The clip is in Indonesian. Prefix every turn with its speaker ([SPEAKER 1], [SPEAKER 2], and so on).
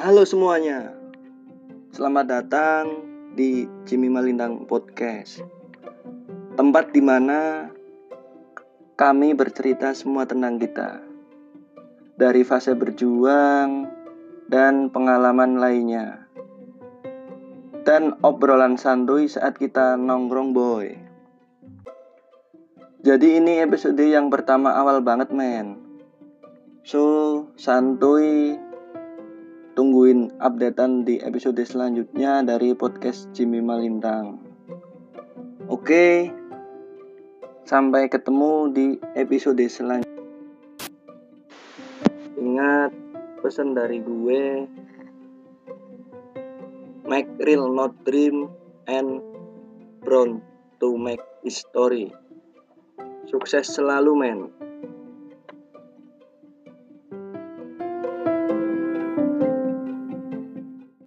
[SPEAKER 1] Halo semuanya, selamat datang di Jimmy Malindang Podcast. Tempat di mana kami bercerita semua tentang kita. Dari fase berjuang dan pengalaman lainnya. Dan obrolan santuy saat kita nongkrong boy Jadi ini episode yang pertama awal banget men So, santuy tungguin updatean di episode selanjutnya dari podcast Jimmy Malintang. Oke, sampai ketemu di episode selanjutnya. Ingat pesan dari gue, make real not dream and brown to make history. Sukses selalu men.